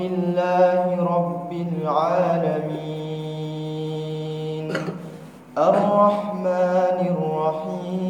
لله رب العالمين. الرحمن الرحيم.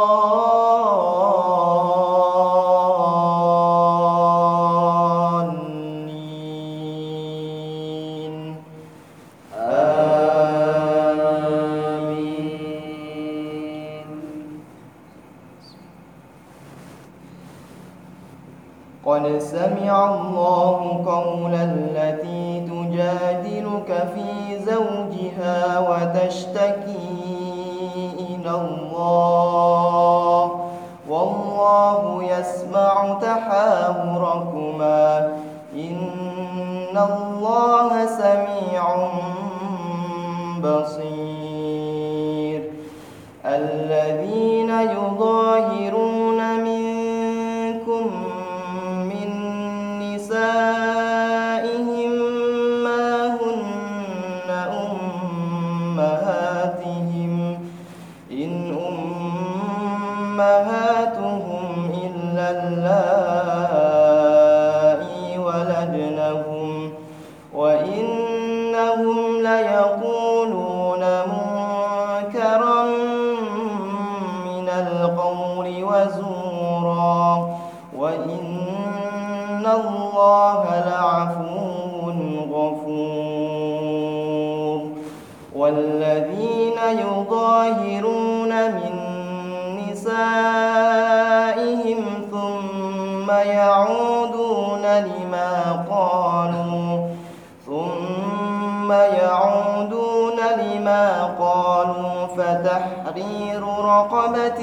فتحرير رقبة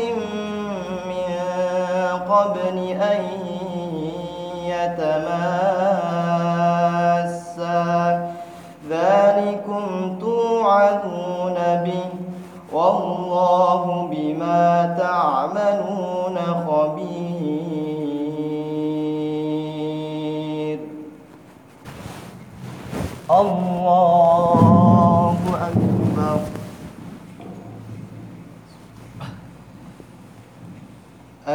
من قبل أن يتماسا. ذلكم توعدون به والله بما تعملون خبير الله أكبر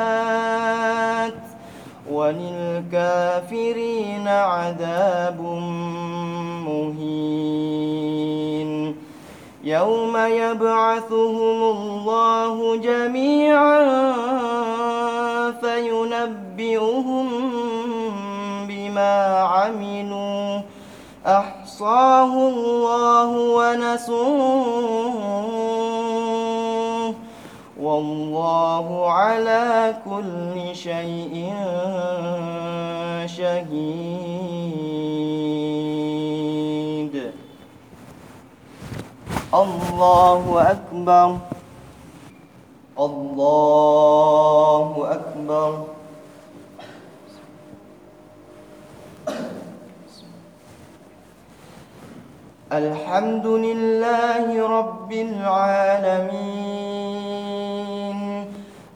بينات وللكافرين عذاب مهين. يوم يبعثهم الله جميعا فينبئهم بما عملوا. أحصاه الله ونسوه والله على كل شيء شهيد. الله أكبر. الله أكبر. الحمد لله رب العالمين.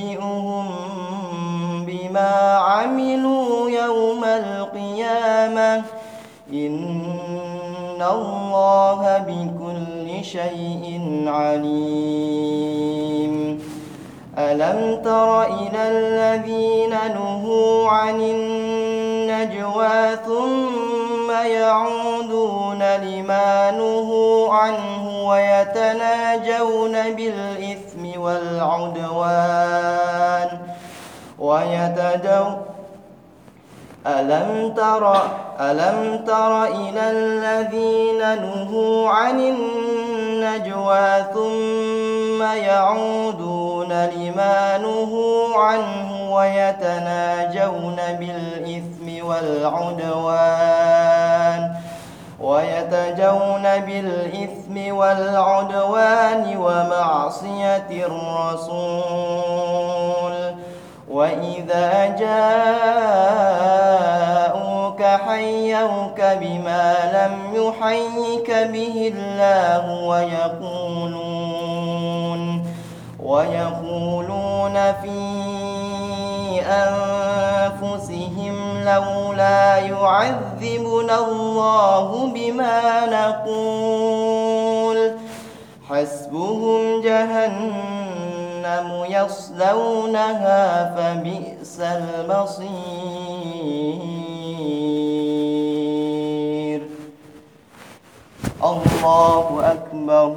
ينبئهم بما عملوا يوم القيامة إن الله بكل شيء عليم. ألم تر إلى الذين نهوا عن النجوى ثم يعودون لما نهوا عنه ويتناجون بالإثم والعدوان ويتدون ألم تر ألم تر إلى الذين نهوا عن النجوى ثم يعودون لما نهوا عنه ويتناجون بالإثم والعدوان ويتجون بالإثم والعدوان ومعصية الرسول. وإذا جاءوك حيوك بما لم يحيك به الله ويقولون ويقولون في أنفسهم لولا يعذبنا الله بما نقول. حسبهم جهنم يصلونها فبئس المصير. الله أكبر.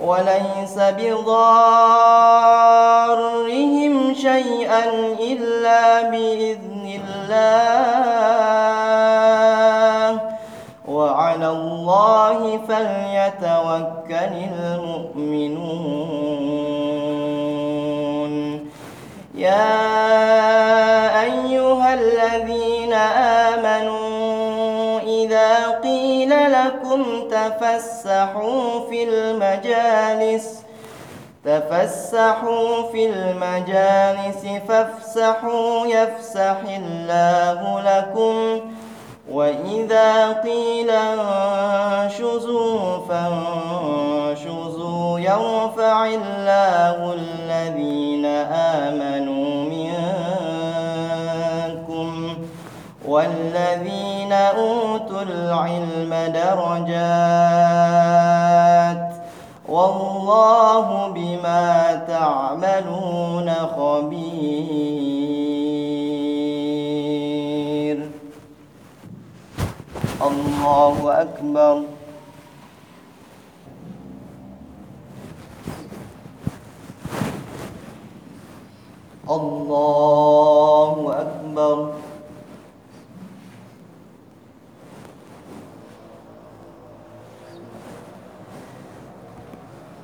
وليس بضارهم شيئا إلا بإذن الله. وعلى الله فليتوكل المؤمنون. يا أيها الذين آمنوا إذا قيل لكم تفسحوا في المجالس تفسحوا في المجالس فافسحوا يفسح الله لكم. وإذا قيل انشزوا فانشزوا يرفع الله الذين آمنوا منكم والذين أوتوا العلم درجات والله بما تعملون خبير. الله أكبر. الله أكبر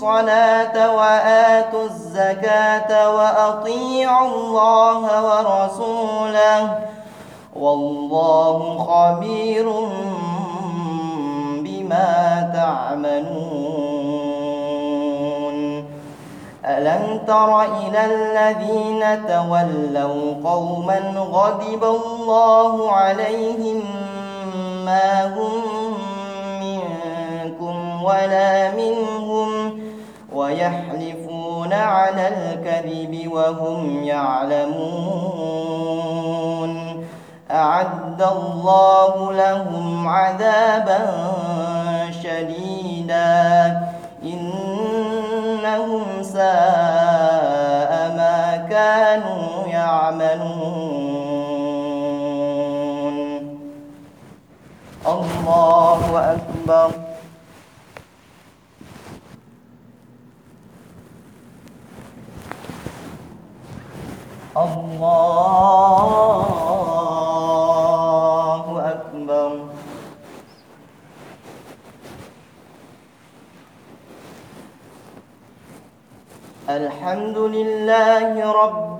الصلاة وآتوا الزكاة وأطيعوا الله ورسوله. والله خبير بما تعملون. ألم تر إلى الذين تولوا قوما غضب الله عليهم ما هم منكم ولا منهم ويحلفون على الكذب وهم يعلمون. أعد الله لهم عذابا شديدا. إنهم ساء ما كانوا يعملون. الله أكبر الله أكبر الحمد لله رب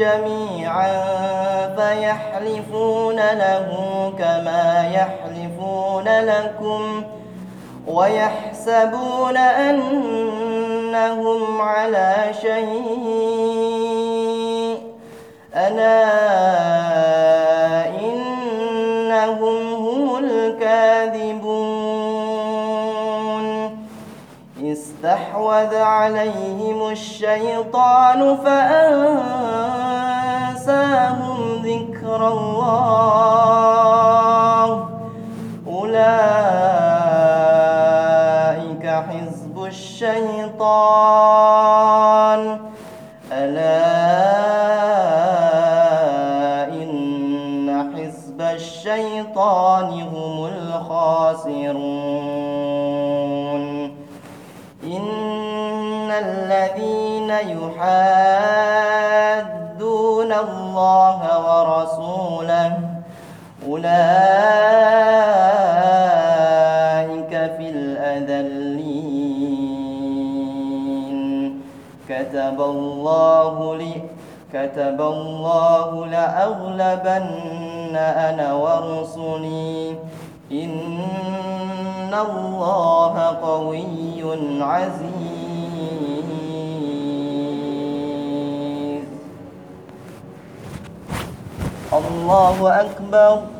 جميعا فيحلفون له كما يحلفون لكم ويحسبون أنهم على شيء ألا إنهم هم الكاذبون استحوذ عليهم الشيطان فأنساهم ذكر الله. أولئك حزب الشيطان. أولئك في الأذلين. كتب الله لي كتب الله لأغلبن أنا ورسلي. إن الله قوي عزيز. الله أكبر.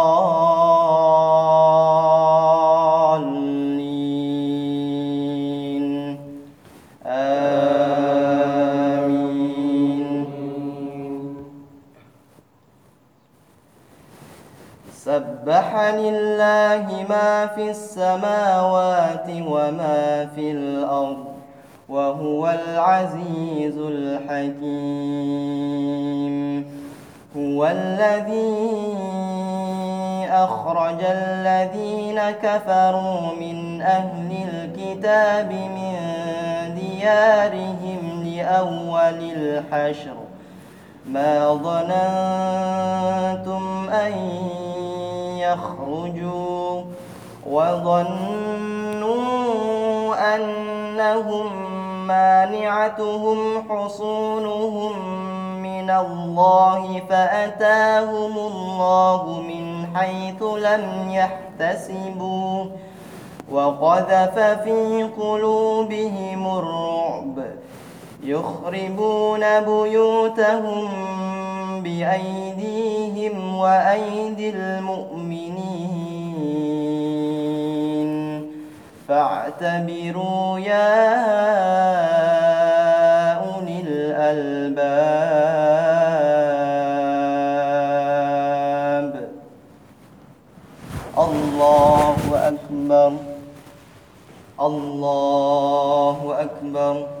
في السماوات وما في الأرض وهو العزيز الحكيم. هو الذي أخرج الذين كفروا من أهل الكتاب من ديارهم لأول الحشر. ما ظننتم أن يخرجوا وظنوا أنهم مانعتهم حصونهم من الله فأتاهم الله من حيث لم يحتسبوا وقذف في قلوبهم الرعب يخربون بيوتهم بأيديهم وأيدي المؤمنين فاعتبروا يا أولي الألباب. الله أكبر. الله أكبر.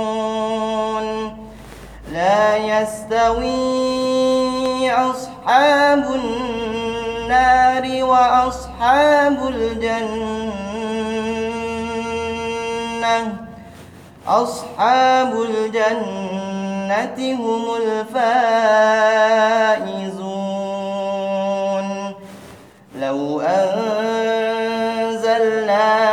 الفاسقون لا يستوي أصحاب النار وأصحاب الجنة. أصحاب الجنة هم الفائزون. لو أنزلنا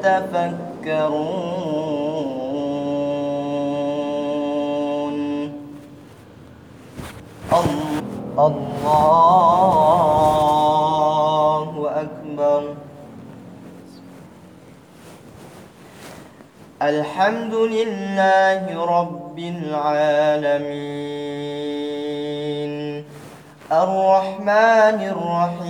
يتفكرون. الله أكبر. الحمد لله رب العالمين. الرحمن الرحيم.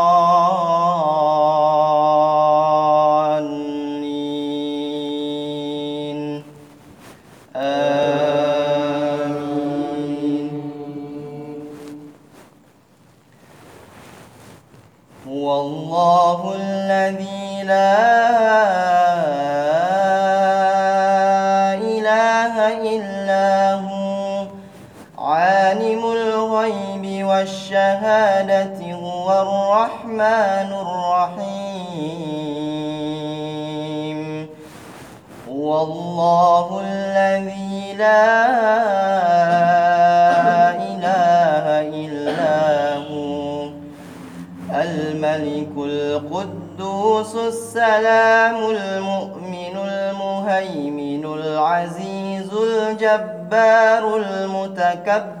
والشهادة هو الرحمن الرحيم. هو الله الذي لا إله إلا هو. الملك القدوس السلام المؤمن المهيمن العزيز الجبار المتكبر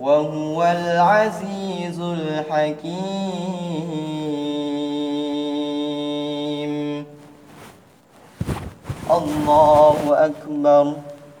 وهو العزيز الحكيم. الله أكبر.